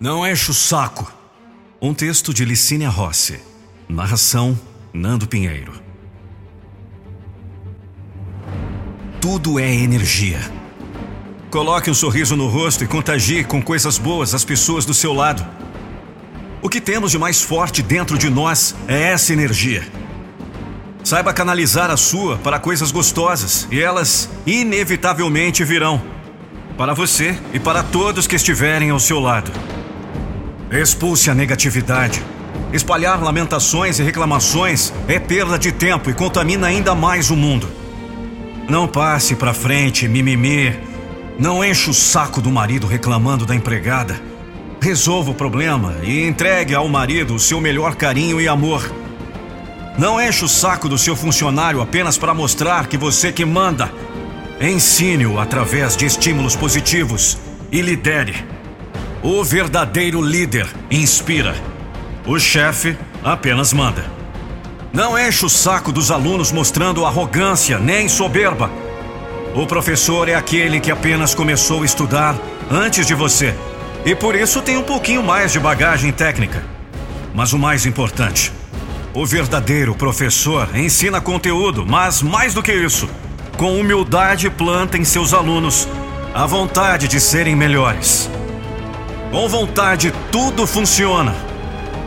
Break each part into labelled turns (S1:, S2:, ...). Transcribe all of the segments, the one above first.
S1: Não enche o saco. Um texto de Licínia Rossi. Narração Nando Pinheiro. Tudo é energia. Coloque um sorriso no rosto e contagie com coisas boas as pessoas do seu lado. O que temos de mais forte dentro de nós é essa energia. Saiba canalizar a sua para coisas gostosas e elas inevitavelmente virão. Para você e para todos que estiverem ao seu lado. Expulse a negatividade. Espalhar lamentações e reclamações é perda de tempo e contamina ainda mais o mundo. Não passe para frente, mimimi. Não enche o saco do marido reclamando da empregada. Resolva o problema e entregue ao marido o seu melhor carinho e amor. Não enche o saco do seu funcionário apenas para mostrar que você que manda. Ensine-o através de estímulos positivos e lidere. O verdadeiro líder inspira. O chefe apenas manda. Não enche o saco dos alunos mostrando arrogância nem soberba. O professor é aquele que apenas começou a estudar antes de você e por isso tem um pouquinho mais de bagagem técnica. Mas o mais importante, o verdadeiro professor ensina conteúdo, mas mais do que isso, com humildade planta em seus alunos a vontade de serem melhores. Com vontade, tudo funciona.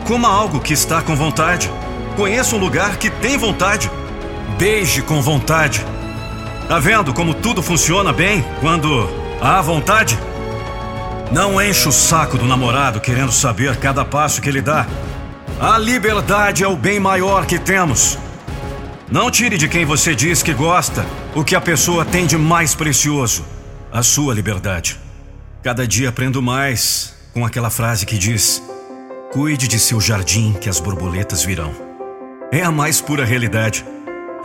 S1: Coma algo que está com vontade. Conheça um lugar que tem vontade. Beije com vontade. Tá vendo como tudo funciona bem quando há vontade? Não enche o saco do namorado querendo saber cada passo que ele dá. A liberdade é o bem maior que temos. Não tire de quem você diz que gosta o que a pessoa tem de mais precioso: a sua liberdade. Cada dia aprendo mais com aquela frase que diz: Cuide de seu jardim, que as borboletas virão. É a mais pura realidade.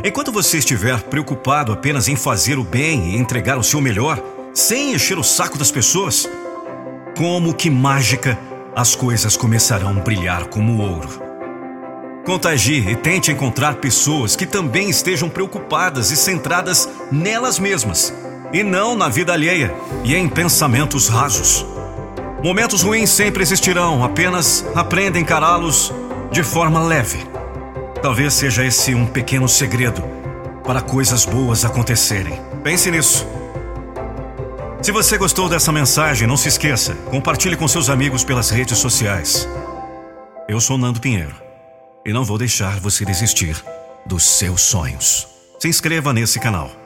S1: Enquanto você estiver preocupado apenas em fazer o bem e entregar o seu melhor, sem encher o saco das pessoas, como que mágica as coisas começarão a brilhar como ouro. Contagie e tente encontrar pessoas que também estejam preocupadas e centradas nelas mesmas e não na vida alheia e em pensamentos rasos. Momentos ruins sempre existirão, apenas aprenda a encará-los de forma leve. Talvez seja esse um pequeno segredo para coisas boas acontecerem. Pense nisso. Se você gostou dessa mensagem, não se esqueça, compartilhe com seus amigos pelas redes sociais. Eu sou Nando Pinheiro e não vou deixar você desistir dos seus sonhos. Se inscreva nesse canal.